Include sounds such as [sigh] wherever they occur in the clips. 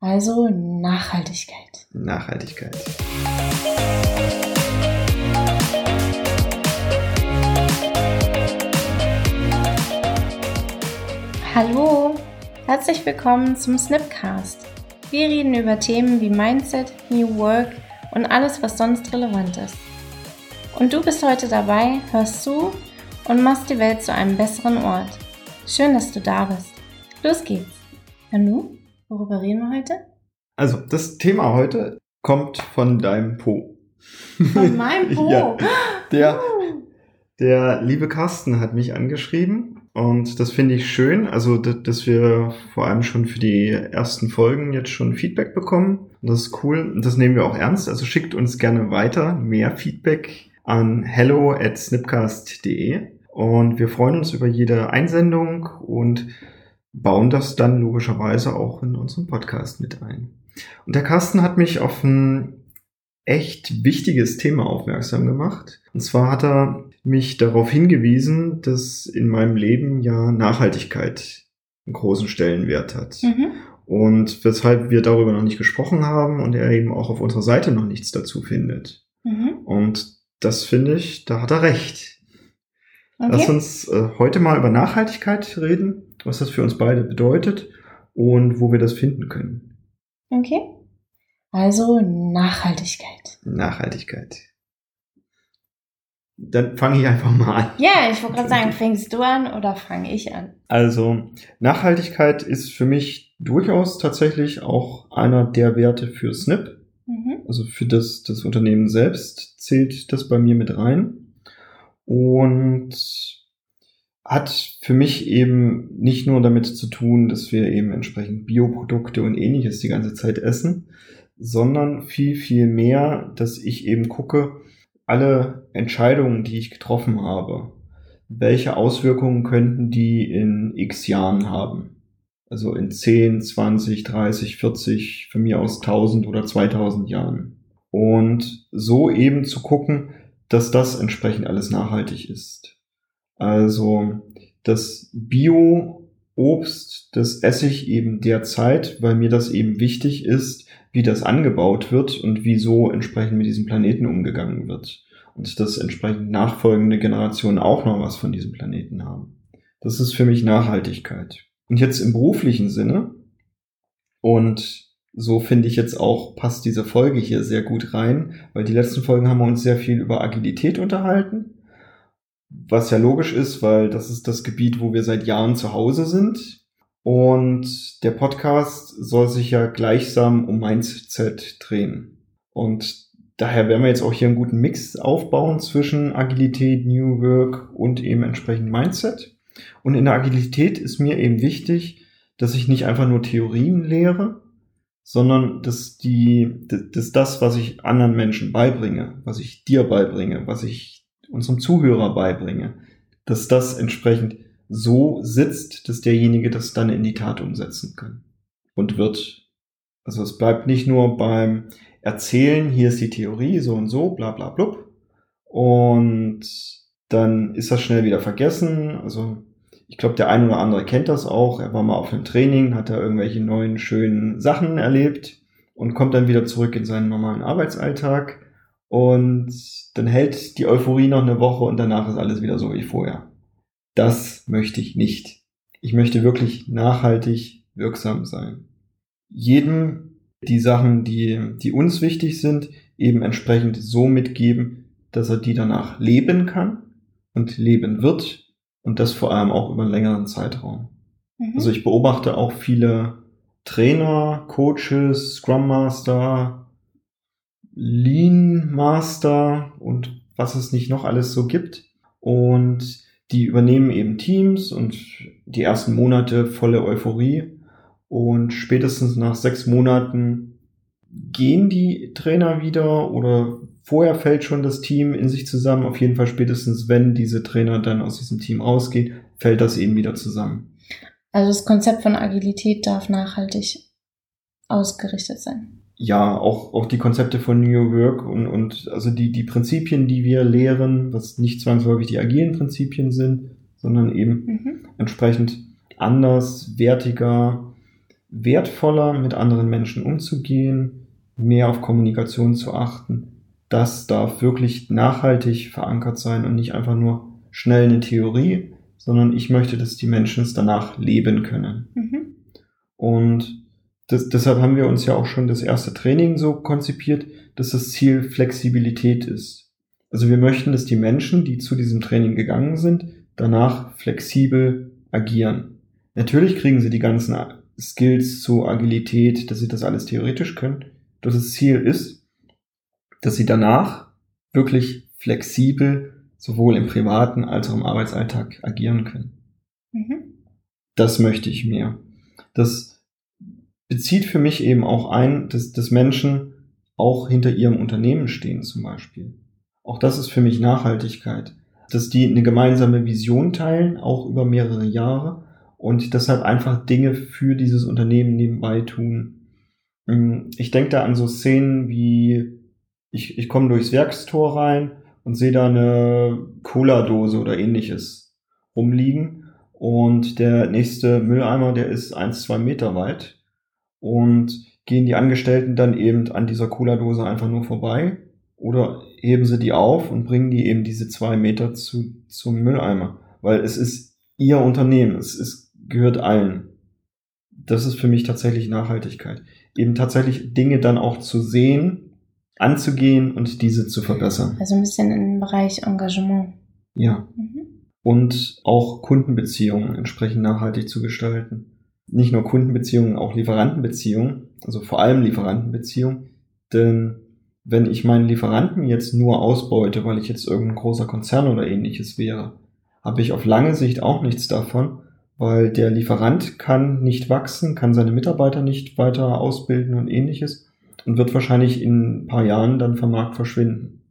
Also Nachhaltigkeit. Nachhaltigkeit. Hallo, herzlich willkommen zum Snipcast. Wir reden über Themen wie Mindset, New Work und alles, was sonst relevant ist. Und du bist heute dabei, hörst zu und machst die Welt zu einem besseren Ort. Schön, dass du da bist. Los geht's. Nanu, worüber reden wir heute? Also, das Thema heute kommt von deinem Po. Von meinem [laughs] Po? ja, der, der liebe Carsten hat mich angeschrieben und das finde ich schön, also dass wir vor allem schon für die ersten Folgen jetzt schon Feedback bekommen. Das ist cool und das nehmen wir auch ernst. Also schickt uns gerne weiter mehr Feedback an hello at snipcast.de und wir freuen uns über jede Einsendung und bauen das dann logischerweise auch in unseren Podcast mit ein. Und der Carsten hat mich auf ein echt wichtiges Thema aufmerksam gemacht. Und zwar hat er mich darauf hingewiesen, dass in meinem Leben ja Nachhaltigkeit einen großen Stellenwert hat. Mhm. Und weshalb wir darüber noch nicht gesprochen haben und er eben auch auf unserer Seite noch nichts dazu findet. Mhm. Und das finde ich, da hat er recht. Okay. Lass uns äh, heute mal über Nachhaltigkeit reden, was das für uns beide bedeutet und wo wir das finden können. Okay. Also Nachhaltigkeit. Nachhaltigkeit. Dann fange ich einfach mal an. Ja, ich wollte gerade sagen, fängst du an oder fange ich an? Also, Nachhaltigkeit ist für mich durchaus tatsächlich auch einer der Werte für Snip. Mhm. Also für das, das Unternehmen selbst zählt das bei mir mit rein. Und hat für mich eben nicht nur damit zu tun, dass wir eben entsprechend Bioprodukte und ähnliches die ganze Zeit essen, sondern viel, viel mehr, dass ich eben gucke, alle Entscheidungen, die ich getroffen habe, welche Auswirkungen könnten die in x Jahren haben? Also in 10, 20, 30, 40, von mir aus 1000 oder 2000 Jahren. Und so eben zu gucken, dass das entsprechend alles nachhaltig ist. Also das Bio-Obst, das esse ich eben derzeit, weil mir das eben wichtig ist, wie das angebaut wird und wie so entsprechend mit diesem Planeten umgegangen wird. Und dass entsprechend nachfolgende Generationen auch noch was von diesem Planeten haben. Das ist für mich Nachhaltigkeit. Und jetzt im beruflichen Sinne, und so finde ich jetzt auch, passt diese Folge hier sehr gut rein, weil die letzten Folgen haben wir uns sehr viel über Agilität unterhalten. Was ja logisch ist, weil das ist das Gebiet, wo wir seit Jahren zu Hause sind. Und der Podcast soll sich ja gleichsam um Mindset drehen. Und daher werden wir jetzt auch hier einen guten Mix aufbauen zwischen Agilität, New Work und eben entsprechend Mindset. Und in der Agilität ist mir eben wichtig, dass ich nicht einfach nur Theorien lehre, sondern dass die, dass das, was ich anderen Menschen beibringe, was ich dir beibringe, was ich unserem Zuhörer beibringe, dass das entsprechend so sitzt, dass derjenige das dann in die Tat umsetzen kann und wird. Also es bleibt nicht nur beim Erzählen, hier ist die Theorie, so und so, bla bla blub. Und dann ist das schnell wieder vergessen. Also ich glaube, der ein oder andere kennt das auch. Er war mal auf einem Training, hat da irgendwelche neuen, schönen Sachen erlebt und kommt dann wieder zurück in seinen normalen Arbeitsalltag. Und dann hält die Euphorie noch eine Woche und danach ist alles wieder so wie vorher. Das möchte ich nicht. Ich möchte wirklich nachhaltig wirksam sein. Jedem die Sachen, die, die uns wichtig sind, eben entsprechend so mitgeben, dass er die danach leben kann und leben wird und das vor allem auch über einen längeren Zeitraum. Mhm. Also ich beobachte auch viele Trainer, Coaches, Scrum Master, Lean Master und was es nicht noch alles so gibt. Und die übernehmen eben Teams und die ersten Monate volle Euphorie. Und spätestens nach sechs Monaten gehen die Trainer wieder oder vorher fällt schon das Team in sich zusammen. Auf jeden Fall spätestens, wenn diese Trainer dann aus diesem Team rausgehen, fällt das eben wieder zusammen. Also das Konzept von Agilität darf nachhaltig ausgerichtet sein ja, auch, auch die Konzepte von New Work und, und also die, die Prinzipien, die wir lehren, was nicht zwangsläufig die agilen Prinzipien sind, sondern eben mhm. entsprechend anders, wertiger, wertvoller mit anderen Menschen umzugehen, mehr auf Kommunikation zu achten. Das darf wirklich nachhaltig verankert sein und nicht einfach nur schnell eine Theorie, sondern ich möchte, dass die Menschen es danach leben können. Mhm. Und das, deshalb haben wir uns ja auch schon das erste Training so konzipiert, dass das Ziel Flexibilität ist. Also wir möchten, dass die Menschen, die zu diesem Training gegangen sind, danach flexibel agieren. Natürlich kriegen sie die ganzen Skills zu Agilität, dass sie das alles theoretisch können. Doch das Ziel ist, dass sie danach wirklich flexibel sowohl im privaten als auch im Arbeitsalltag agieren können. Mhm. Das möchte ich mir. Das bezieht für mich eben auch ein, dass, dass Menschen auch hinter ihrem Unternehmen stehen zum Beispiel. Auch das ist für mich Nachhaltigkeit. Dass die eine gemeinsame Vision teilen, auch über mehrere Jahre und deshalb einfach Dinge für dieses Unternehmen nebenbei tun. Hm, ich denke da an so Szenen wie, ich, ich komme durchs Werkstor rein und sehe da eine Cola-Dose oder ähnliches rumliegen und der nächste Mülleimer, der ist eins, zwei Meter weit und gehen die Angestellten dann eben an dieser Cola-Dose einfach nur vorbei oder heben sie die auf und bringen die eben diese zwei Meter zu, zum Mülleimer, weil es ist ihr Unternehmen, es ist, gehört allen. Das ist für mich tatsächlich Nachhaltigkeit. Eben tatsächlich Dinge dann auch zu sehen, anzugehen und diese zu verbessern. Also ein bisschen im Bereich Engagement. Ja. Mhm. Und auch Kundenbeziehungen entsprechend nachhaltig zu gestalten nicht nur Kundenbeziehungen, auch Lieferantenbeziehungen, also vor allem Lieferantenbeziehungen. Denn wenn ich meinen Lieferanten jetzt nur ausbeute, weil ich jetzt irgendein großer Konzern oder ähnliches wäre, habe ich auf lange Sicht auch nichts davon, weil der Lieferant kann nicht wachsen, kann seine Mitarbeiter nicht weiter ausbilden und ähnliches und wird wahrscheinlich in ein paar Jahren dann vom Markt verschwinden.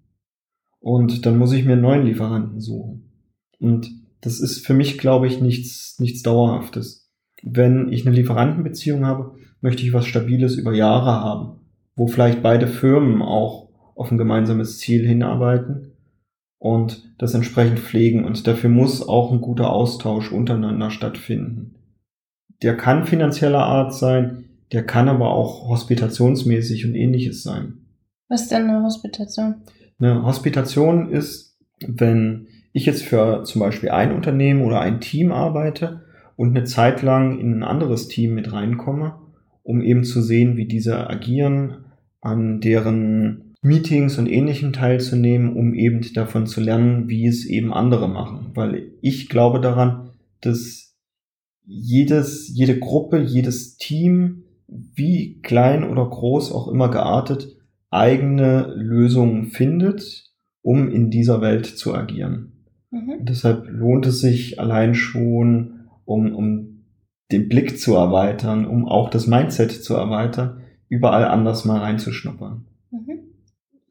Und dann muss ich mir einen neuen Lieferanten suchen. Und das ist für mich, glaube ich, nichts, nichts Dauerhaftes wenn ich eine Lieferantenbeziehung habe, möchte ich was Stabiles über Jahre haben, wo vielleicht beide Firmen auch auf ein gemeinsames Ziel hinarbeiten und das entsprechend pflegen. Und dafür muss auch ein guter Austausch untereinander stattfinden. Der kann finanzieller Art sein, der kann aber auch hospitationsmäßig und ähnliches sein. Was ist denn eine Hospitation? Eine Hospitation ist, wenn ich jetzt für zum Beispiel ein Unternehmen oder ein Team arbeite und eine Zeit lang in ein anderes Team mit reinkomme, um eben zu sehen, wie diese agieren, an deren Meetings und ähnlichem teilzunehmen, um eben davon zu lernen, wie es eben andere machen. Weil ich glaube daran, dass jedes, jede Gruppe, jedes Team, wie klein oder groß auch immer geartet, eigene Lösungen findet, um in dieser Welt zu agieren. Mhm. Deshalb lohnt es sich allein schon, um, um den Blick zu erweitern, um auch das Mindset zu erweitern, überall anders mal reinzuschnuppern. Mhm.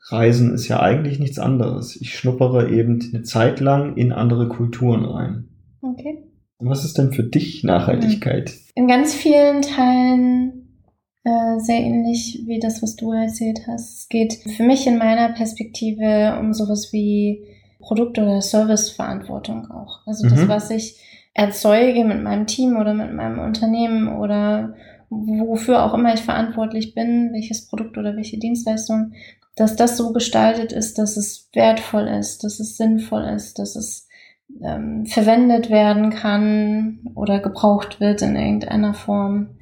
Reisen ist ja eigentlich nichts anderes. Ich schnuppere eben eine Zeit lang in andere Kulturen rein. Okay. Was ist denn für dich Nachhaltigkeit? In ganz vielen Teilen äh, sehr ähnlich wie das, was du erzählt hast. Es geht für mich in meiner Perspektive um sowas wie Produkt- oder Serviceverantwortung auch. Also das, mhm. was ich erzeuge mit meinem Team oder mit meinem Unternehmen oder wofür auch immer ich verantwortlich bin, welches Produkt oder welche Dienstleistung, dass das so gestaltet ist, dass es wertvoll ist, dass es sinnvoll ist, dass es ähm, verwendet werden kann oder gebraucht wird in irgendeiner Form.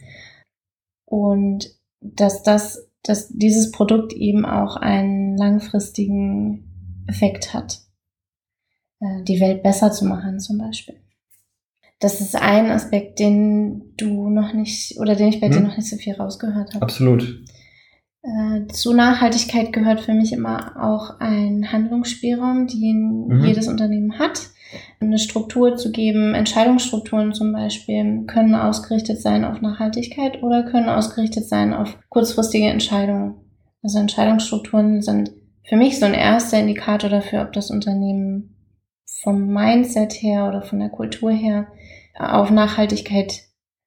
Und dass das, dass dieses Produkt eben auch einen langfristigen Effekt hat, äh, die Welt besser zu machen zum Beispiel das ist ein Aspekt, den du noch nicht oder den ich bei hm. dir noch nicht so viel rausgehört habe. Absolut. Äh, zu Nachhaltigkeit gehört für mich immer auch ein Handlungsspielraum, den mhm. jedes Unternehmen hat. Eine Struktur zu geben, Entscheidungsstrukturen zum Beispiel können ausgerichtet sein auf Nachhaltigkeit oder können ausgerichtet sein auf kurzfristige Entscheidungen. Also Entscheidungsstrukturen sind für mich so ein erster Indikator dafür, ob das Unternehmen vom Mindset her oder von der Kultur her auf Nachhaltigkeit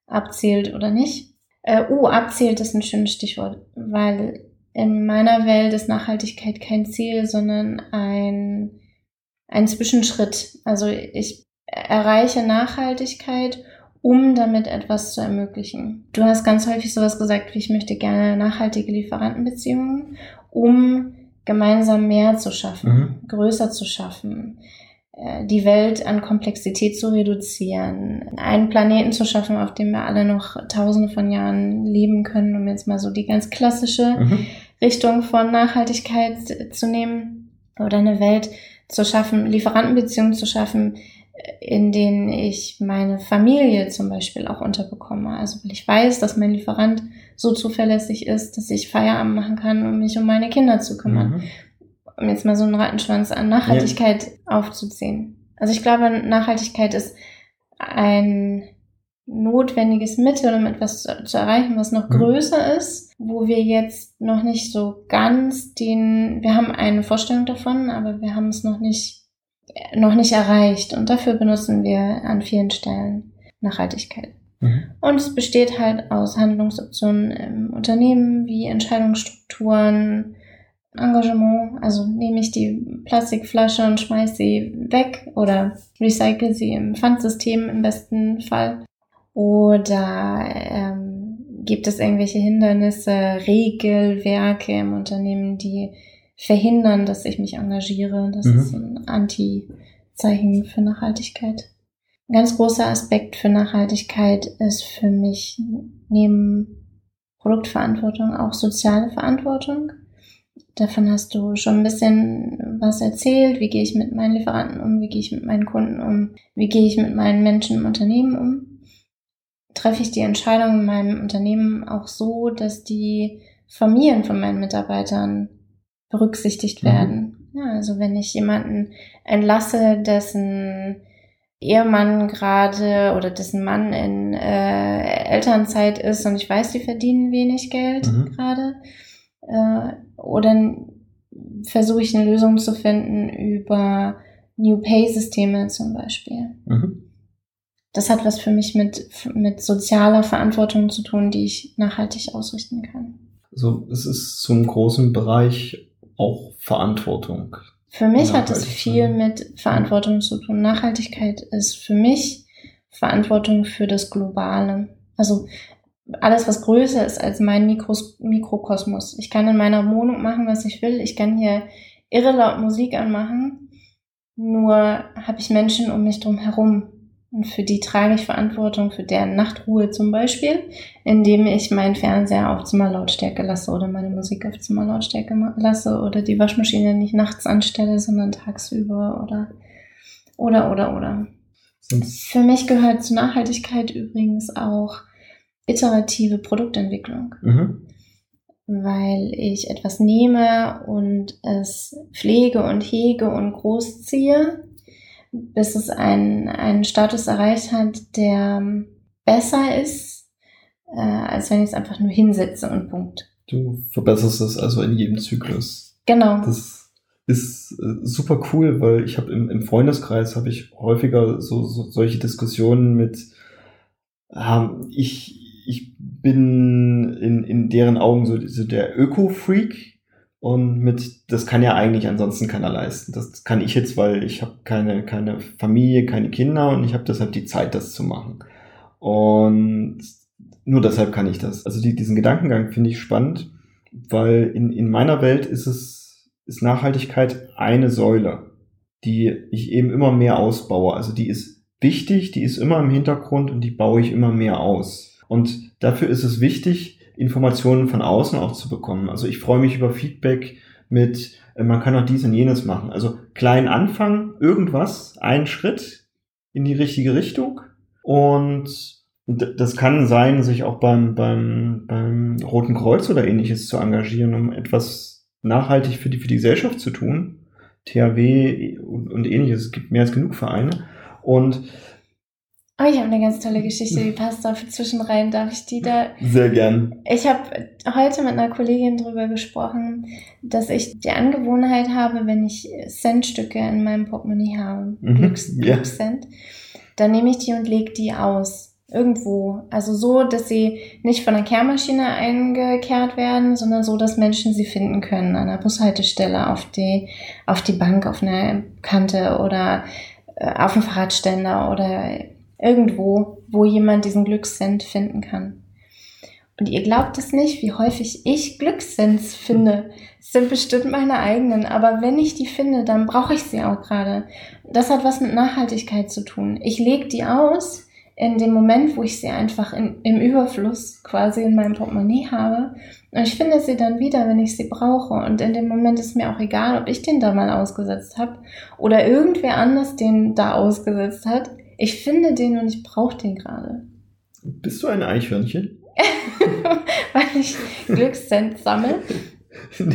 abzielt oder nicht. Äh, uh, abzielt ist ein schönes Stichwort, weil in meiner Welt ist Nachhaltigkeit kein Ziel, sondern ein, ein Zwischenschritt. Also ich erreiche Nachhaltigkeit, um damit etwas zu ermöglichen. Du hast ganz häufig sowas gesagt, wie ich möchte gerne nachhaltige Lieferantenbeziehungen, um gemeinsam mehr zu schaffen, mhm. größer zu schaffen, äh, die Welt an Komplexität zu reduzieren, einen Planeten zu schaffen, auf dem wir alle noch tausende von Jahren leben können, um jetzt mal so die ganz klassische mhm. Richtung von Nachhaltigkeit zu nehmen oder eine Welt zu schaffen, Lieferantenbeziehungen zu schaffen, in denen ich meine Familie zum Beispiel auch unterbekomme. Also weil ich weiß, dass mein Lieferant so zuverlässig ist, dass ich Feierabend machen kann, um mich um meine Kinder zu kümmern. Mhm. Um jetzt mal so einen Rattenschwanz an Nachhaltigkeit ja. aufzuziehen. Also ich glaube, Nachhaltigkeit ist ein notwendiges Mittel, um etwas zu, zu erreichen, was noch mhm. größer ist, wo wir jetzt noch nicht so ganz den, wir haben eine Vorstellung davon, aber wir haben es noch nicht noch nicht erreicht. Und dafür benutzen wir an vielen Stellen Nachhaltigkeit. Mhm. Und es besteht halt aus Handlungsoptionen im Unternehmen wie Entscheidungsstrukturen, Engagement. Also nehme ich die Plastikflasche und schmeiße sie weg oder recycle sie im Pfandsystem im besten Fall. Oder ähm, gibt es irgendwelche Hindernisse, Regelwerke im Unternehmen, die verhindern, dass ich mich engagiere. Das mhm. ist ein Anti-Zeichen für Nachhaltigkeit. Ein ganz großer Aspekt für Nachhaltigkeit ist für mich neben Produktverantwortung auch soziale Verantwortung. Davon hast du schon ein bisschen was erzählt. Wie gehe ich mit meinen Lieferanten um? Wie gehe ich mit meinen Kunden um? Wie gehe ich mit meinen Menschen im Unternehmen um? Treffe ich die Entscheidung in meinem Unternehmen auch so, dass die Familien von meinen Mitarbeitern berücksichtigt mhm. werden. Ja, also wenn ich jemanden entlasse, dessen Ehemann gerade oder dessen Mann in äh, Elternzeit ist und ich weiß, die verdienen wenig Geld mhm. gerade, äh, oder versuche ich eine Lösung zu finden über New Pay-Systeme zum Beispiel. Mhm. Das hat was für mich mit, mit sozialer Verantwortung zu tun, die ich nachhaltig ausrichten kann. Also es ist zum großen Bereich auch Verantwortung. Für mich hat es viel mit Verantwortung zu tun. Nachhaltigkeit ist für mich Verantwortung für das Globale. Also alles, was größer ist als mein Mikros Mikrokosmos. Ich kann in meiner Wohnung machen, was ich will. Ich kann hier irre laut Musik anmachen. Nur habe ich Menschen um mich drum herum, und für die trage ich Verantwortung für deren Nachtruhe zum Beispiel, indem ich meinen Fernseher auf Zimmerlautstärke lasse oder meine Musik auf Zimmerlautstärke lasse oder die Waschmaschine nicht nachts anstelle, sondern tagsüber oder, oder, oder, oder. Für mich gehört zur Nachhaltigkeit übrigens auch iterative Produktentwicklung. Mhm. Weil ich etwas nehme und es pflege und hege und großziehe bis es einen, einen Status erreicht hat, der besser ist, äh, als wenn ich es einfach nur hinsetze und Punkt. Du verbesserst es also in jedem Zyklus. Genau. Das ist äh, super cool, weil ich habe im, im Freundeskreis habe ich häufiger so, so solche Diskussionen mit ähm, ich ich bin in, in deren Augen so, so der Öko-Freak, und mit, das kann ja eigentlich ansonsten keiner leisten. Das kann ich jetzt, weil ich habe keine, keine Familie, keine Kinder und ich habe deshalb die Zeit, das zu machen. Und nur deshalb kann ich das. Also die, diesen Gedankengang finde ich spannend, weil in, in meiner Welt ist es, ist Nachhaltigkeit eine Säule, die ich eben immer mehr ausbaue. Also die ist wichtig, die ist immer im Hintergrund und die baue ich immer mehr aus. Und dafür ist es wichtig, Informationen von außen auch zu bekommen. Also ich freue mich über Feedback mit, äh, man kann auch dies und jenes machen. Also klein anfangen, irgendwas, ein Schritt in die richtige Richtung. Und das kann sein, sich auch beim, beim, beim Roten Kreuz oder ähnliches zu engagieren, um etwas nachhaltig für die, für die Gesellschaft zu tun. THW und, und ähnliches. Es gibt mehr als genug Vereine. Und Oh, ich habe eine ganz tolle Geschichte, die passt da zwischen rein. Darf ich die da? Sehr gern. Ich habe heute mit einer Kollegin darüber gesprochen, dass ich die Angewohnheit habe, wenn ich Centstücke in meinem Portemonnaie habe, mhm. Glücks. Glückscent, dann nehme ich die und lege die aus. Irgendwo. Also so, dass sie nicht von der Kehrmaschine eingekehrt werden, sondern so, dass Menschen sie finden können. An der Bushaltestelle, auf die, auf die Bank, auf einer Kante oder äh, auf dem Fahrradständer oder irgendwo, wo jemand diesen Glückssend finden kann. Und ihr glaubt es nicht, wie häufig ich Glückssens finde. Das sind bestimmt meine eigenen, aber wenn ich die finde, dann brauche ich sie auch gerade. Das hat was mit Nachhaltigkeit zu tun. Ich lege die aus in dem Moment, wo ich sie einfach in, im Überfluss quasi in meinem Portemonnaie habe. Und ich finde sie dann wieder, wenn ich sie brauche. Und in dem Moment ist mir auch egal, ob ich den da mal ausgesetzt habe oder irgendwer anders den da ausgesetzt hat. Ich finde den und ich brauche den gerade. Bist du ein Eichhörnchen? [laughs] Weil ich Glückssend sammle. [laughs]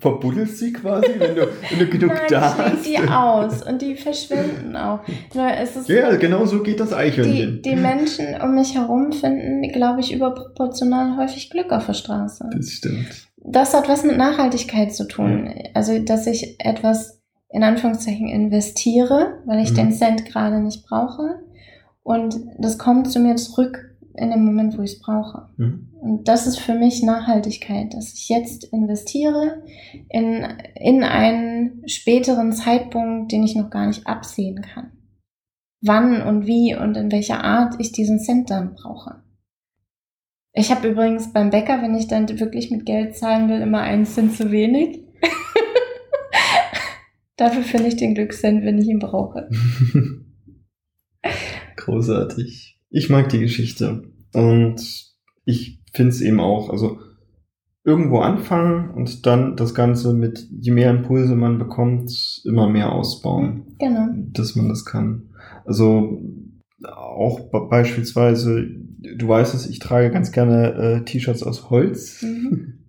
Verbuddelst sie quasi, wenn du, wenn du genug Nein, da hast? die aus und die verschwinden auch. Nur es ist Ja, genau so geht das Eichhörnchen. die, die Menschen um mich herum finden, glaube ich, überproportional häufig Glück auf der Straße. Das stimmt. Das hat was mit Nachhaltigkeit zu tun. Also, dass ich etwas in Anführungszeichen investiere, weil ich Mhm. den Cent gerade nicht brauche. Und das kommt zu mir zurück in dem Moment, wo ich es brauche. Mhm. Und das ist für mich Nachhaltigkeit, dass ich jetzt investiere in, in einen späteren Zeitpunkt, den ich noch gar nicht absehen kann. Wann und wie und in welcher Art ich diesen Cent dann brauche. Ich habe übrigens beim Bäcker, wenn ich dann wirklich mit Geld zahlen will, immer einen Cent zu wenig. [laughs] Dafür finde ich den Glückscent, wenn ich ihn brauche. [laughs] Großartig. Ich mag die Geschichte. Und ich finde es eben auch, also irgendwo anfangen und dann das Ganze mit, je mehr Impulse man bekommt, immer mehr ausbauen, Genau. dass man das kann. Also auch be- beispielsweise, du weißt es, ich trage ganz gerne äh, T-Shirts aus Holz, Mhm. [laughs]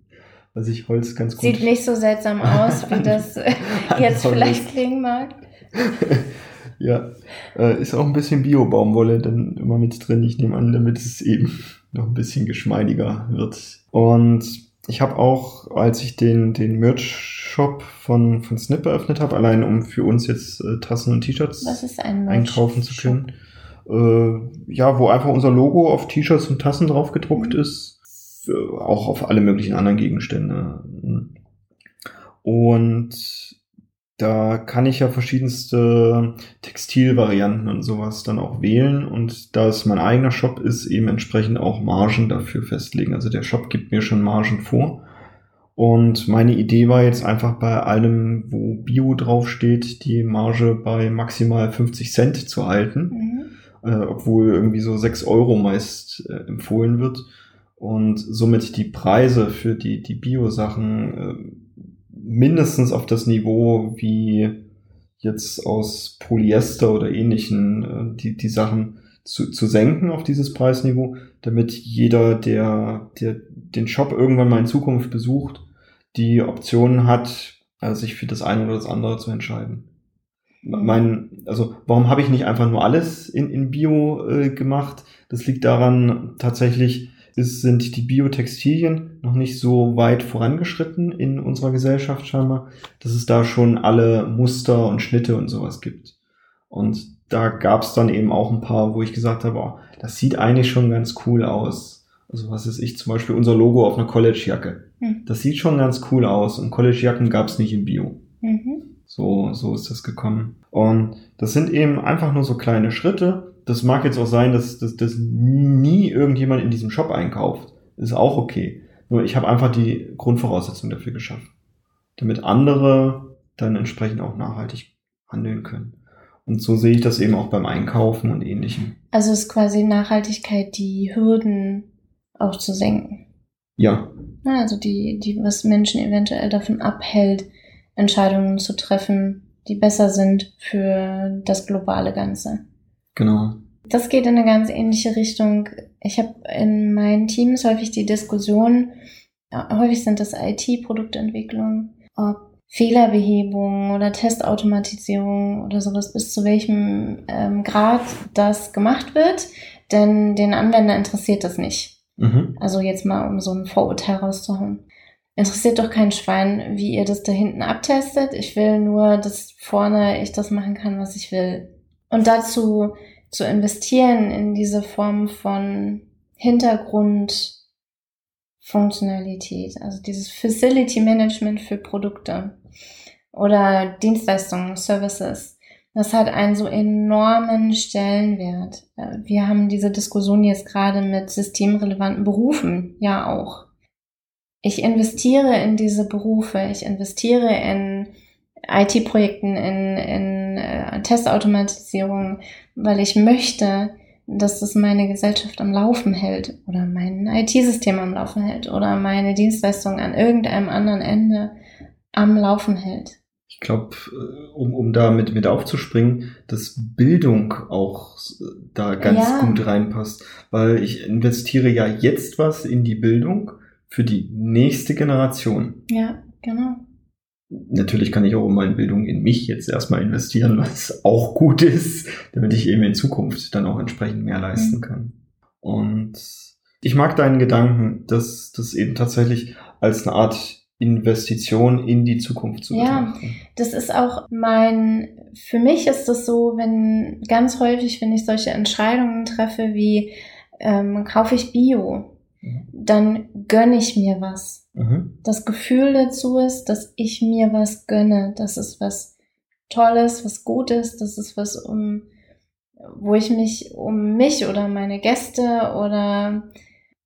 weil sich Holz ganz gut Sieht nicht so seltsam aus, wie das [laughs] äh, jetzt vielleicht klingen mag. [laughs] Ja, äh, ist auch ein bisschen Bio-Baumwolle dann immer mit drin. Ich nehme an, damit es eben [laughs] noch ein bisschen geschmeidiger wird. Und ich habe auch, als ich den, den Merch-Shop von, von Snip eröffnet habe, allein um für uns jetzt äh, Tassen und T-Shirts ein einkaufen zu können, äh, ja, wo einfach unser Logo auf T-Shirts und Tassen drauf gedruckt Mhm. ist, auch auf alle möglichen anderen Gegenstände. Und da kann ich ja verschiedenste Textilvarianten und sowas dann auch wählen und da es mein eigener Shop ist, eben entsprechend auch Margen dafür festlegen. Also der Shop gibt mir schon Margen vor. Und meine Idee war jetzt einfach bei allem, wo Bio draufsteht, die Marge bei maximal 50 Cent zu halten, Mhm. äh, obwohl irgendwie so 6 Euro meist äh, empfohlen wird. Und somit die Preise für die, die Bio-Sachen äh, mindestens auf das Niveau wie jetzt aus Polyester oder ähnlichen äh, die, die Sachen zu, zu senken auf dieses Preisniveau, damit jeder, der, der den Shop irgendwann mal in Zukunft besucht, die Option hat, äh, sich für das eine oder das andere zu entscheiden. Mein, also warum habe ich nicht einfach nur alles in, in Bio äh, gemacht? Das liegt daran, tatsächlich ist, sind die Biotextilien noch nicht so weit vorangeschritten in unserer Gesellschaft scheinbar, dass es da schon alle Muster und Schnitte und sowas gibt. Und da gab es dann eben auch ein paar, wo ich gesagt habe, oh, das sieht eigentlich schon ganz cool aus. Also was ist ich, zum Beispiel unser Logo auf einer College-Jacke. Hm. Das sieht schon ganz cool aus und College-Jacken gab es nicht in Bio. Mhm. So, so ist das gekommen. Und das sind eben einfach nur so kleine Schritte. Das mag jetzt auch sein, dass, dass, dass nie irgendjemand in diesem Shop einkauft. Ist auch okay. Nur ich habe einfach die Grundvoraussetzung dafür geschaffen. Damit andere dann entsprechend auch nachhaltig handeln können. Und so sehe ich das eben auch beim Einkaufen und ähnlichem. Also ist quasi Nachhaltigkeit, die Hürden auch zu senken. Ja, Ja, Also die, die, was Menschen eventuell davon abhält, Entscheidungen zu treffen, die besser sind für das globale Ganze. Genau. Das geht in eine ganz ähnliche Richtung. Ich habe in meinen Teams häufig die Diskussion, häufig sind das IT-Produktentwicklung, ob Fehlerbehebung oder Testautomatisierung oder sowas, bis zu welchem ähm, Grad das gemacht wird. Denn den Anwender interessiert das nicht. Mhm. Also jetzt mal, um so ein Vorurteil rauszuhauen. Interessiert doch kein Schwein, wie ihr das da hinten abtestet. Ich will nur, dass vorne ich das machen kann, was ich will. Und dazu zu investieren in diese Form von Hintergrundfunktionalität, also dieses Facility Management für Produkte oder Dienstleistungen, Services. Das hat einen so enormen Stellenwert. Wir haben diese Diskussion jetzt gerade mit systemrelevanten Berufen ja auch. Ich investiere in diese Berufe, ich investiere in IT-Projekten, in, in äh, Testautomatisierung, weil ich möchte, dass das meine Gesellschaft am Laufen hält oder mein IT-System am Laufen hält oder meine Dienstleistung an irgendeinem anderen Ende am Laufen hält. Ich glaube, äh, um, um da mit, mit aufzuspringen, dass Bildung auch da ganz ja. gut reinpasst, weil ich investiere ja jetzt was in die Bildung für die nächste Generation. Ja, genau. Natürlich kann ich auch in meine Bildung in mich jetzt erstmal investieren, was auch gut ist, damit ich eben in Zukunft dann auch entsprechend mehr leisten mhm. kann. Und ich mag deinen Gedanken, dass das eben tatsächlich als eine Art Investition in die Zukunft zu betrachten. Ja, das ist auch mein, für mich ist das so, wenn ganz häufig, wenn ich solche Entscheidungen treffe, wie ähm, kaufe ich Bio, mhm. dann gönne ich mir was. Mhm. Das Gefühl dazu ist, dass ich mir was gönne. Das ist was Tolles, was Gutes, das ist was, um, wo ich mich um mich oder meine Gäste oder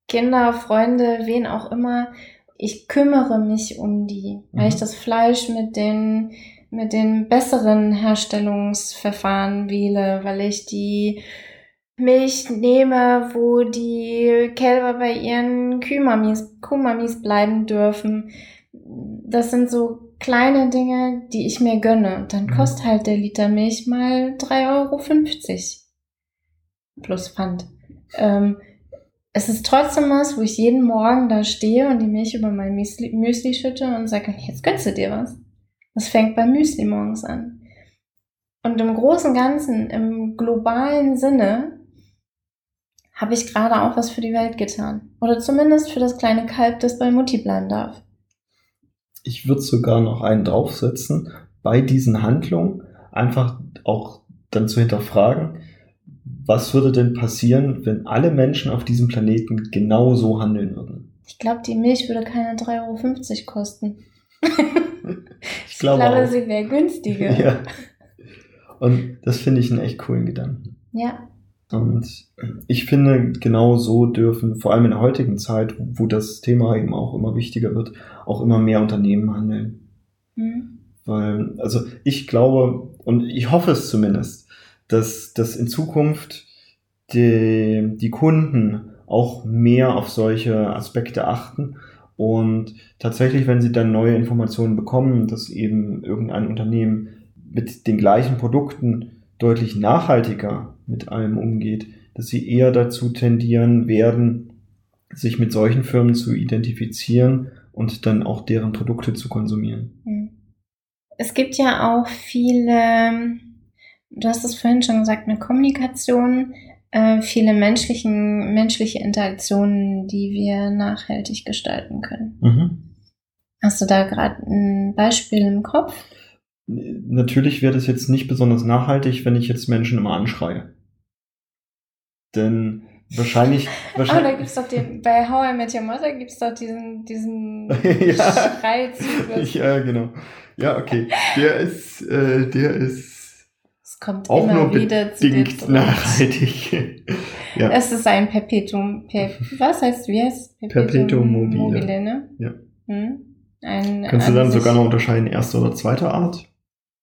Kinder, Freunde, wen auch immer, ich kümmere mich um die, mhm. weil ich mhm. das Fleisch mit den mit den besseren Herstellungsverfahren wähle, weil ich die Milch nehme, wo die Kälber bei ihren Kühmamis, Kuhmamis bleiben dürfen. Das sind so kleine Dinge, die ich mir gönne. Dann mhm. kostet halt der Liter Milch mal 3,50 Euro. Plus Pfand. Ähm, es ist trotzdem was, wo ich jeden Morgen da stehe und die Milch über mein Müsli, Müsli schütte und sage, jetzt gönnst du dir was. Das fängt beim Müsli morgens an. Und im großen Ganzen, im globalen Sinne, habe ich gerade auch was für die Welt getan. Oder zumindest für das kleine Kalb, das bei Mutti bleiben darf. Ich würde sogar noch einen draufsetzen, bei diesen Handlungen einfach auch dann zu hinterfragen, was würde denn passieren, wenn alle Menschen auf diesem Planeten genau so handeln würden? Ich glaube, die Milch würde keine 3,50 Euro kosten. [laughs] ich glaube, ich glaube sie wäre günstiger. [laughs] Ja. Und das finde ich einen echt coolen Gedanken. Ja. Und ich finde, genau so dürfen, vor allem in der heutigen Zeit, wo das Thema eben auch immer wichtiger wird, auch immer mehr Unternehmen handeln. Mhm. Weil, also ich glaube, und ich hoffe es zumindest, dass, dass in Zukunft die, die Kunden auch mehr auf solche Aspekte achten und tatsächlich, wenn sie dann neue Informationen bekommen, dass eben irgendein Unternehmen mit den gleichen Produkten deutlich nachhaltiger mit allem umgeht, dass sie eher dazu tendieren werden, sich mit solchen Firmen zu identifizieren und dann auch deren Produkte zu konsumieren. Hm. Es gibt ja auch viele, du hast es vorhin schon gesagt, eine Kommunikation, äh, viele menschlichen, menschliche Interaktionen, die wir nachhaltig gestalten können. Mhm. Hast du da gerade ein Beispiel im Kopf? Natürlich wäre das jetzt nicht besonders nachhaltig, wenn ich jetzt Menschen immer anschreie. Denn wahrscheinlich. [laughs] wahrscheinlich oh, da gibt's doch den, bei How I Met Your Mother gibt's doch diesen, diesen [laughs] ja. Schreizyklus. Ja, genau. Ja, okay. Der ist, äh, der ist. Es kommt auch immer nur wieder zu bedingt nachhaltig. [laughs] ja. Es ist ein Perpetuum, per, was heißt, wie heißt Perpetuum, Perpetuum mobile. mobile, ne? Ja. Hm? Ein, Kannst du dann sogar noch unterscheiden, erste oder zweite Art?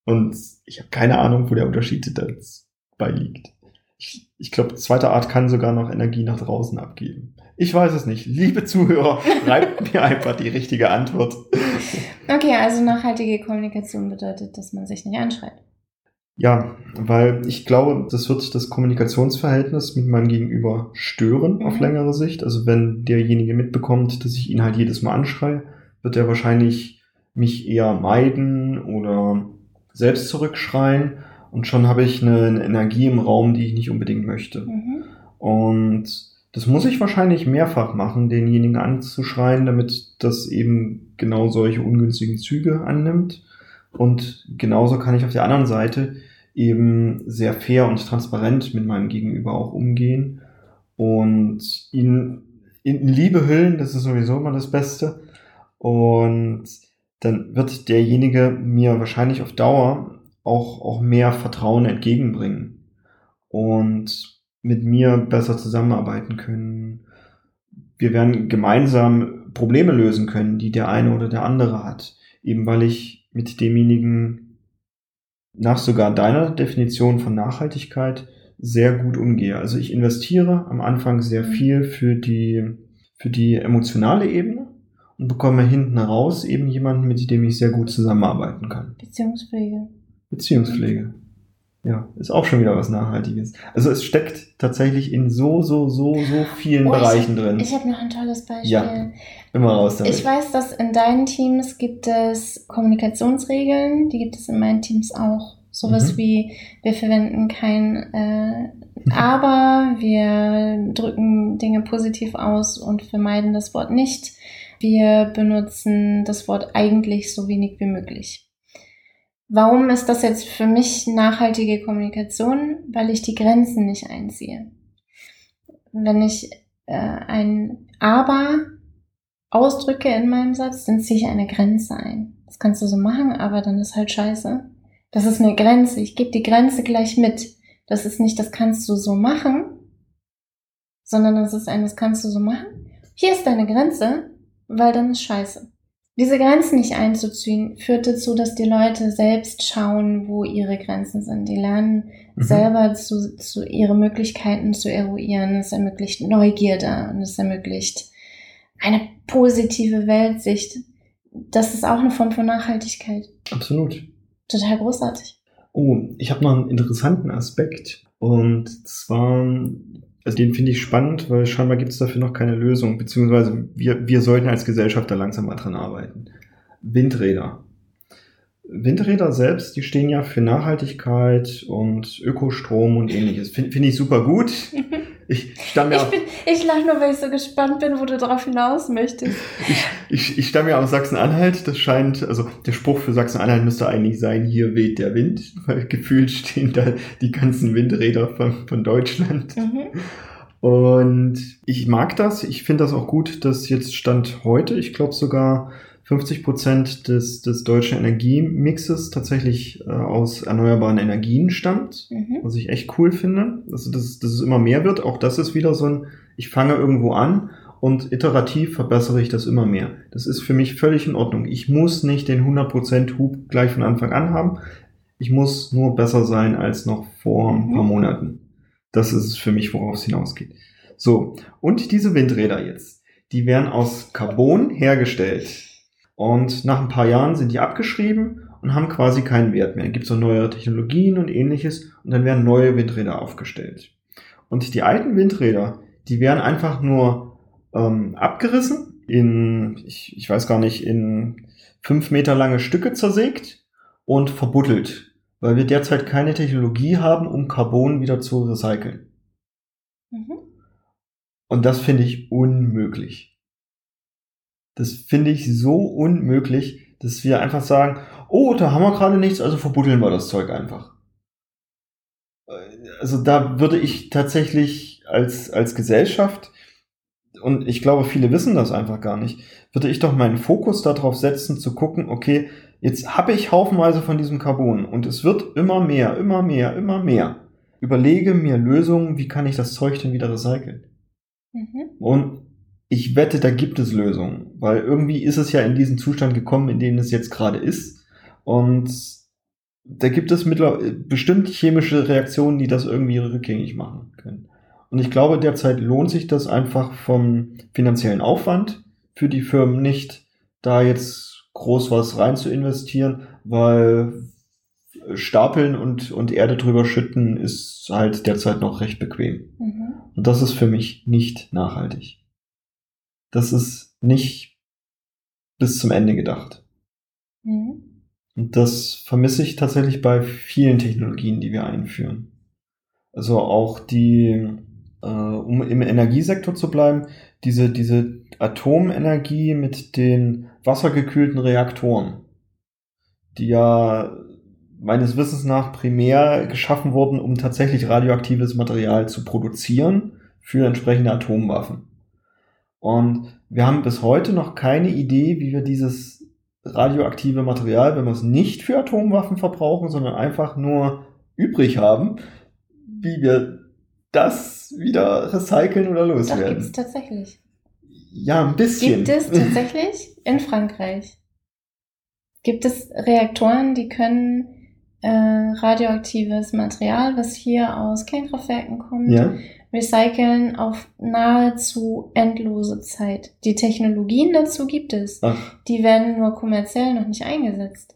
Und ich habe keine Ahnung, wo der Unterschied dabei liegt. Ich, ich glaube, zweite Art kann sogar noch Energie nach draußen abgeben. Ich weiß es nicht. Liebe Zuhörer, [laughs] schreibt mir einfach die richtige Antwort. Okay, also nachhaltige Kommunikation bedeutet, dass man sich nicht anschreit. Ja, weil ich glaube, das wird das Kommunikationsverhältnis mit meinem Gegenüber stören mhm. auf längere Sicht. Also wenn derjenige mitbekommt, dass ich ihn halt jedes Mal anschreie, wird er wahrscheinlich mich eher meiden oder selbst zurückschreien und schon habe ich eine, eine, Energie im Raum, die ich nicht unbedingt möchte. Mhm. Und das muss ich wahrscheinlich mehrfach machen, denjenigen anzuschreien, damit das eben genau solche ungünstigen Züge annimmt. Und genauso kann ich auf der anderen Seite eben sehr fair und transparent mit meinem Gegenüber auch umgehen und ihn in Liebe hüllen, das ist sowieso immer das Beste. Und dann wird derjenige mir wahrscheinlich auf Dauer auch, auch mehr Vertrauen entgegenbringen und mit mir besser zusammenarbeiten können. Wir werden gemeinsam Probleme lösen können, die der eine oder der andere hat. Eben weil ich mit demjenigen nach sogar deiner Definition von Nachhaltigkeit sehr gut umgehe. Also ich investiere am Anfang sehr viel für die, für die emotionale Ebene und bekomme hinten raus eben jemanden, mit dem ich sehr gut zusammenarbeiten kann. Beziehungspflege. Beziehungspflege. Ja, ist auch schon wieder was Nachhaltiges. Also es steckt tatsächlich in so, so, so, so vielen oh, Bereichen ich, drin. Ich habe noch ein tolles Beispiel. Ja, immer raus damit. Ich weiß, dass in deinen Teams gibt es Kommunikationsregeln, die gibt es in meinen Teams auch. Sowas mhm. wie, wir verwenden kein äh, Aber, wir drücken Dinge positiv aus und vermeiden das Wort nicht. Wir benutzen das Wort eigentlich so wenig wie möglich. Warum ist das jetzt für mich nachhaltige Kommunikation? Weil ich die Grenzen nicht einziehe. Wenn ich äh, ein Aber ausdrücke in meinem Satz, dann ziehe ich eine Grenze ein. Das kannst du so machen, aber dann ist halt scheiße. Das ist eine Grenze. Ich gebe die Grenze gleich mit. Das ist nicht, das kannst du so machen, sondern das ist ein, das kannst du so machen. Hier ist deine Grenze, weil dann ist scheiße. Diese Grenzen nicht einzuziehen, führt dazu, dass die Leute selbst schauen, wo ihre Grenzen sind. Die lernen mhm. selber zu, zu ihre Möglichkeiten zu eruieren. Es ermöglicht Neugierde und es ermöglicht eine positive Weltsicht. Das ist auch eine Form von Nachhaltigkeit. Absolut total großartig. Oh, ich habe noch einen interessanten Aspekt. Und zwar, also den finde ich spannend, weil scheinbar gibt es dafür noch keine Lösung, beziehungsweise wir, wir sollten als Gesellschaft da langsam mal dran arbeiten. Windräder. Windräder selbst, die stehen ja für Nachhaltigkeit und Ökostrom und ähnliches. Finde find ich super gut. [laughs] Ich stamme ja. Ich, ich lache nur, weil ich so gespannt bin, wo du darauf hinaus möchtest. Ich, ich, ich stamme ja aus Sachsen-Anhalt. Das scheint, also der Spruch für Sachsen-Anhalt müsste eigentlich sein, hier weht der Wind, weil gefühlt stehen da die ganzen Windräder von, von Deutschland. Mhm. Und ich mag das. Ich finde das auch gut, dass jetzt Stand heute, ich glaube sogar 50 Prozent des, des deutschen Energiemixes tatsächlich äh, aus erneuerbaren Energien stammt, mhm. was ich echt cool finde. Also, dass, dass es immer mehr wird. Auch das ist wieder so ein, ich fange irgendwo an und iterativ verbessere ich das immer mehr. Das ist für mich völlig in Ordnung. Ich muss nicht den 100% Hub gleich von Anfang an haben. Ich muss nur besser sein als noch vor ein paar mhm. Monaten. Das ist für mich, worauf es hinausgeht. So, und diese Windräder jetzt, die werden aus Carbon hergestellt. Und nach ein paar Jahren sind die abgeschrieben und haben quasi keinen Wert mehr. Dann gibt es noch neuere Technologien und ähnliches und dann werden neue Windräder aufgestellt. Und die alten Windräder, die werden einfach nur ähm, abgerissen, in, ich, ich weiß gar nicht, in fünf Meter lange Stücke zersägt und verbuddelt, weil wir derzeit keine Technologie haben, um Carbon wieder zu recyceln. Mhm. Und das finde ich unmöglich. Das finde ich so unmöglich, dass wir einfach sagen, oh, da haben wir gerade nichts, also verbuddeln wir das Zeug einfach. Also da würde ich tatsächlich als, als Gesellschaft, und ich glaube, viele wissen das einfach gar nicht, würde ich doch meinen Fokus darauf setzen, zu gucken, okay, jetzt habe ich haufenweise von diesem Carbon und es wird immer mehr, immer mehr, immer mehr. Überlege mir Lösungen, wie kann ich das Zeug denn wieder recyceln? Mhm. Und ich wette, da gibt es Lösungen, weil irgendwie ist es ja in diesen Zustand gekommen, in dem es jetzt gerade ist. Und da gibt es mittlerweile bestimmt chemische Reaktionen, die das irgendwie rückgängig machen können. Und ich glaube, derzeit lohnt sich das einfach vom finanziellen Aufwand für die Firmen nicht, da jetzt groß was rein zu investieren, weil Stapeln und, und Erde drüber schütten ist halt derzeit noch recht bequem. Mhm. Und das ist für mich nicht nachhaltig das ist nicht bis zum Ende gedacht. Mhm. Und das vermisse ich tatsächlich bei vielen Technologien, die wir einführen. Also auch die, äh, um im Energiesektor zu bleiben, diese, diese Atomenergie mit den wassergekühlten Reaktoren, die ja meines Wissens nach primär geschaffen wurden, um tatsächlich radioaktives Material zu produzieren für entsprechende Atomwaffen. Und wir haben bis heute noch keine Idee, wie wir dieses radioaktive Material, wenn wir es nicht für Atomwaffen verbrauchen, sondern einfach nur übrig haben, wie wir das wieder recyceln oder loswerden. Das gibt es tatsächlich. Ja, ein bisschen. Gibt es tatsächlich in [laughs] Frankreich. Gibt es Reaktoren, die können äh, radioaktives Material, was hier aus Kernkraftwerken kommt, ja. Recyceln auf nahezu endlose Zeit. Die Technologien dazu gibt es. Ach. Die werden nur kommerziell noch nicht eingesetzt.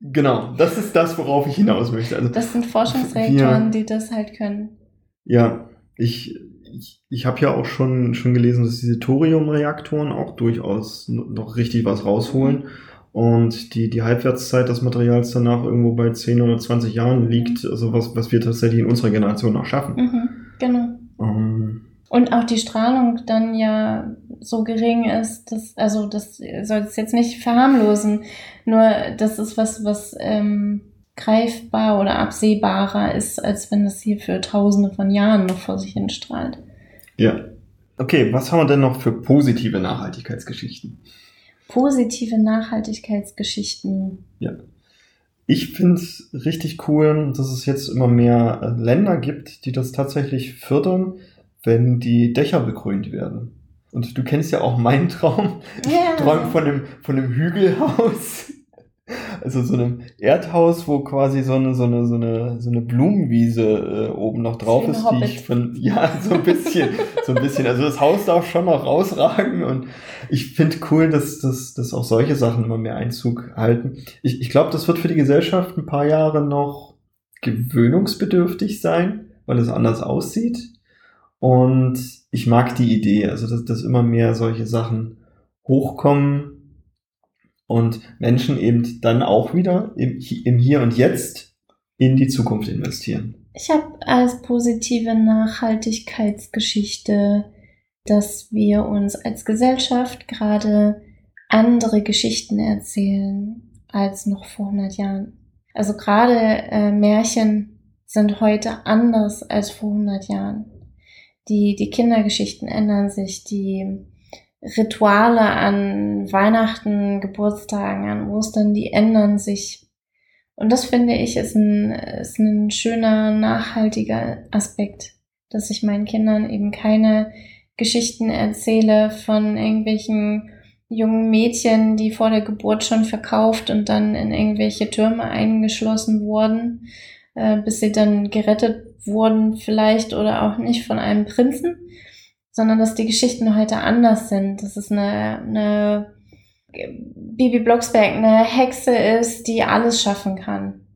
Genau, das ist das, worauf ich hinaus möchte. Also, das sind Forschungsreaktoren, ja. die das halt können. Ja, ich, ich, ich habe ja auch schon, schon gelesen, dass diese Thoriumreaktoren auch durchaus noch richtig was rausholen. Mhm. Und die, die Halbwertszeit des Materials danach irgendwo bei 10 oder 20 Jahren liegt, also was, was wir tatsächlich in unserer Generation noch schaffen. Mhm, genau. Ähm, und auch die Strahlung dann ja so gering ist, dass, also das soll es jetzt nicht verharmlosen, nur das ist was, was ähm, greifbar oder absehbarer ist, als wenn das hier für tausende von Jahren noch vor sich hin strahlt. Ja. Okay, was haben wir denn noch für positive Nachhaltigkeitsgeschichten? Positive Nachhaltigkeitsgeschichten. Ja. Ich finde es richtig cool, dass es jetzt immer mehr äh, Länder gibt, die das tatsächlich fördern, wenn die Dächer begrünt werden. Und du kennst ja auch meinen Traum. Ja. [laughs] Ich träume von einem, von einem Hügelhaus also so einem Erdhaus, wo quasi so eine, so eine, so eine, so eine Blumenwiese äh, oben noch drauf ist, die ich von, ja, so ein bisschen, so ein bisschen. Also das Haus darf schon noch rausragen und ich finde cool, dass, dass, dass auch solche Sachen immer mehr Einzug halten. Ich, ich glaube, das wird für die Gesellschaft ein paar Jahre noch gewöhnungsbedürftig sein, weil es anders aussieht. Und ich mag die Idee, also dass, dass immer mehr solche Sachen hochkommen, und Menschen eben dann auch wieder im, im Hier und Jetzt in die Zukunft investieren. Ich habe als positive Nachhaltigkeitsgeschichte, dass wir uns als Gesellschaft gerade andere Geschichten erzählen als noch vor 100 Jahren. Also gerade äh, Märchen sind heute anders als vor 100 Jahren. Die, die Kindergeschichten ändern sich, die Rituale an Weihnachten, Geburtstagen, an Ostern, die ändern sich. Und das finde ich ist ein, ist ein schöner, nachhaltiger Aspekt, dass ich meinen Kindern eben keine Geschichten erzähle von irgendwelchen jungen Mädchen, die vor der Geburt schon verkauft und dann in irgendwelche Türme eingeschlossen wurden, äh, bis sie dann gerettet wurden vielleicht oder auch nicht von einem Prinzen, sondern dass die Geschichten heute anders sind. Dass es eine, eine Bibi Blocksberg eine Hexe ist, die alles schaffen kann.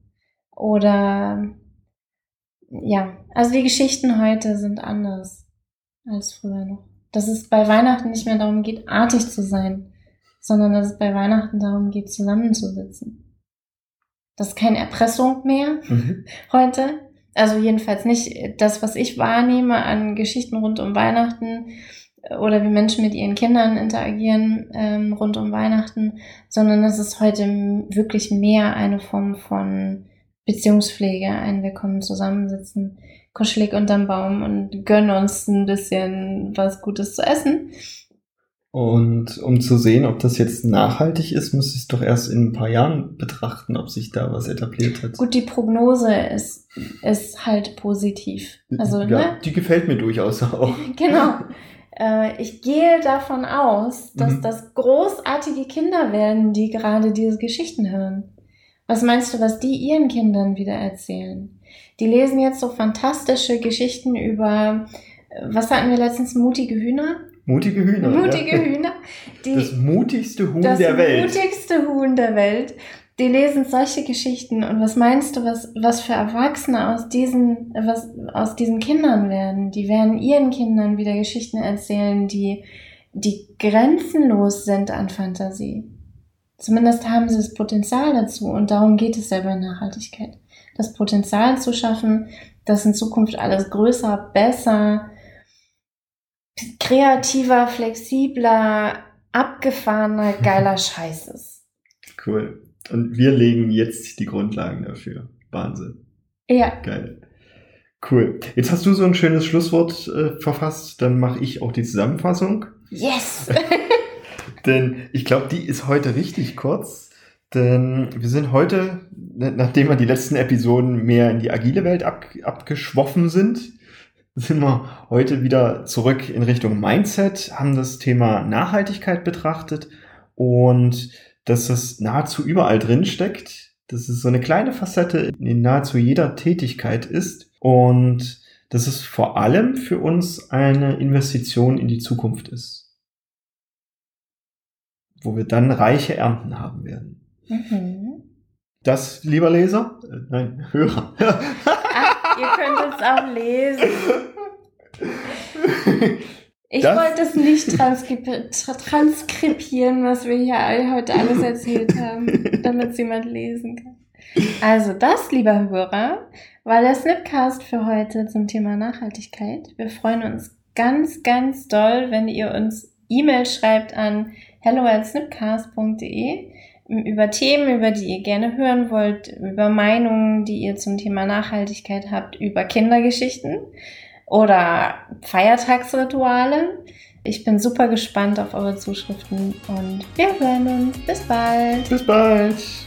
Oder ja, also die Geschichten heute sind anders als früher noch. Dass es bei Weihnachten nicht mehr darum geht, artig zu sein, sondern dass es bei Weihnachten darum geht, zusammenzusitzen. Das ist keine Erpressung mehr mhm. [laughs] heute, also jedenfalls nicht das, was ich wahrnehme an Geschichten rund um Weihnachten äh, oder wie Menschen mit ihren Kindern interagieren ähm, rund um Weihnachten, sondern es ist heute wirklich mehr eine Form von Beziehungspflege, ein Willkommen zusammensitzen, kuschelig unterm Baum und gönnen uns ein bisschen was Gutes zu essen. Und um zu sehen, ob das jetzt nachhaltig ist, muss ich es doch erst in ein paar Jahren betrachten, ob sich da was etabliert hat. Gut, die Prognose ist, ist halt positiv. Also, ja, ne? die gefällt mir durchaus auch. [laughs] genau. Äh, ich gehe davon aus, dass mhm. das großartige Kinder werden, die gerade diese Geschichten hören. Was meinst du, was die ihren Kindern wieder erzählen? Die lesen jetzt so fantastische Geschichten über, äh, was hatten wir letztens, mutige Hühner? Mutige Hühner. Mutige ja. Hühner. Die, das mutigste Huhn der Welt. Das mutigste Huhn der Welt. Die lesen solche Geschichten. Und was meinst du, was, was für Erwachsene aus diesen, was, aus diesen Kindern werden? Die werden ihren Kindern wieder Geschichten erzählen, die, die grenzenlos sind an Fantasie. Zumindest haben sie das Potenzial dazu. Und darum geht es ja bei Nachhaltigkeit. Das Potenzial zu schaffen, dass in Zukunft alles größer, besser, kreativer, flexibler, abgefahrener, [laughs] geiler Scheiß ist. Cool. Und wir legen jetzt die Grundlagen dafür. Wahnsinn. Ja. Geil. Cool. Jetzt hast du so ein schönes Schlusswort äh, verfasst, dann mache ich auch die Zusammenfassung. Yes! [laughs] [laughs] denn ich glaube, die ist heute richtig kurz. Denn wir sind heute, nachdem wir die letzten Episoden mehr in die agile Welt ab, abgeschwoffen sind, sind wir heute wieder zurück in Richtung Mindset, haben das Thema Nachhaltigkeit betrachtet und dass es nahezu überall drin steckt, dass es so eine kleine Facette in nahezu jeder Tätigkeit ist und dass es vor allem für uns eine Investition in die Zukunft ist, wo wir dann reiche Ernten haben werden. Mhm. Das, lieber Leser, äh, nein, Hörer. [laughs] Ihr könnt es auch lesen. Ich das? wollte es nicht transkribieren, was wir hier heute alles erzählt haben, damit es jemand lesen kann. Also das, lieber Hörer, war der Snipcast für heute zum Thema Nachhaltigkeit. Wir freuen uns ganz, ganz doll, wenn ihr uns E-Mail schreibt an hello at snipcast.de über Themen, über die ihr gerne hören wollt, über Meinungen, die ihr zum Thema Nachhaltigkeit habt, über Kindergeschichten oder Feiertagsrituale. Ich bin super gespannt auf eure Zuschriften und wir hören uns. Bis bald. Bis bald.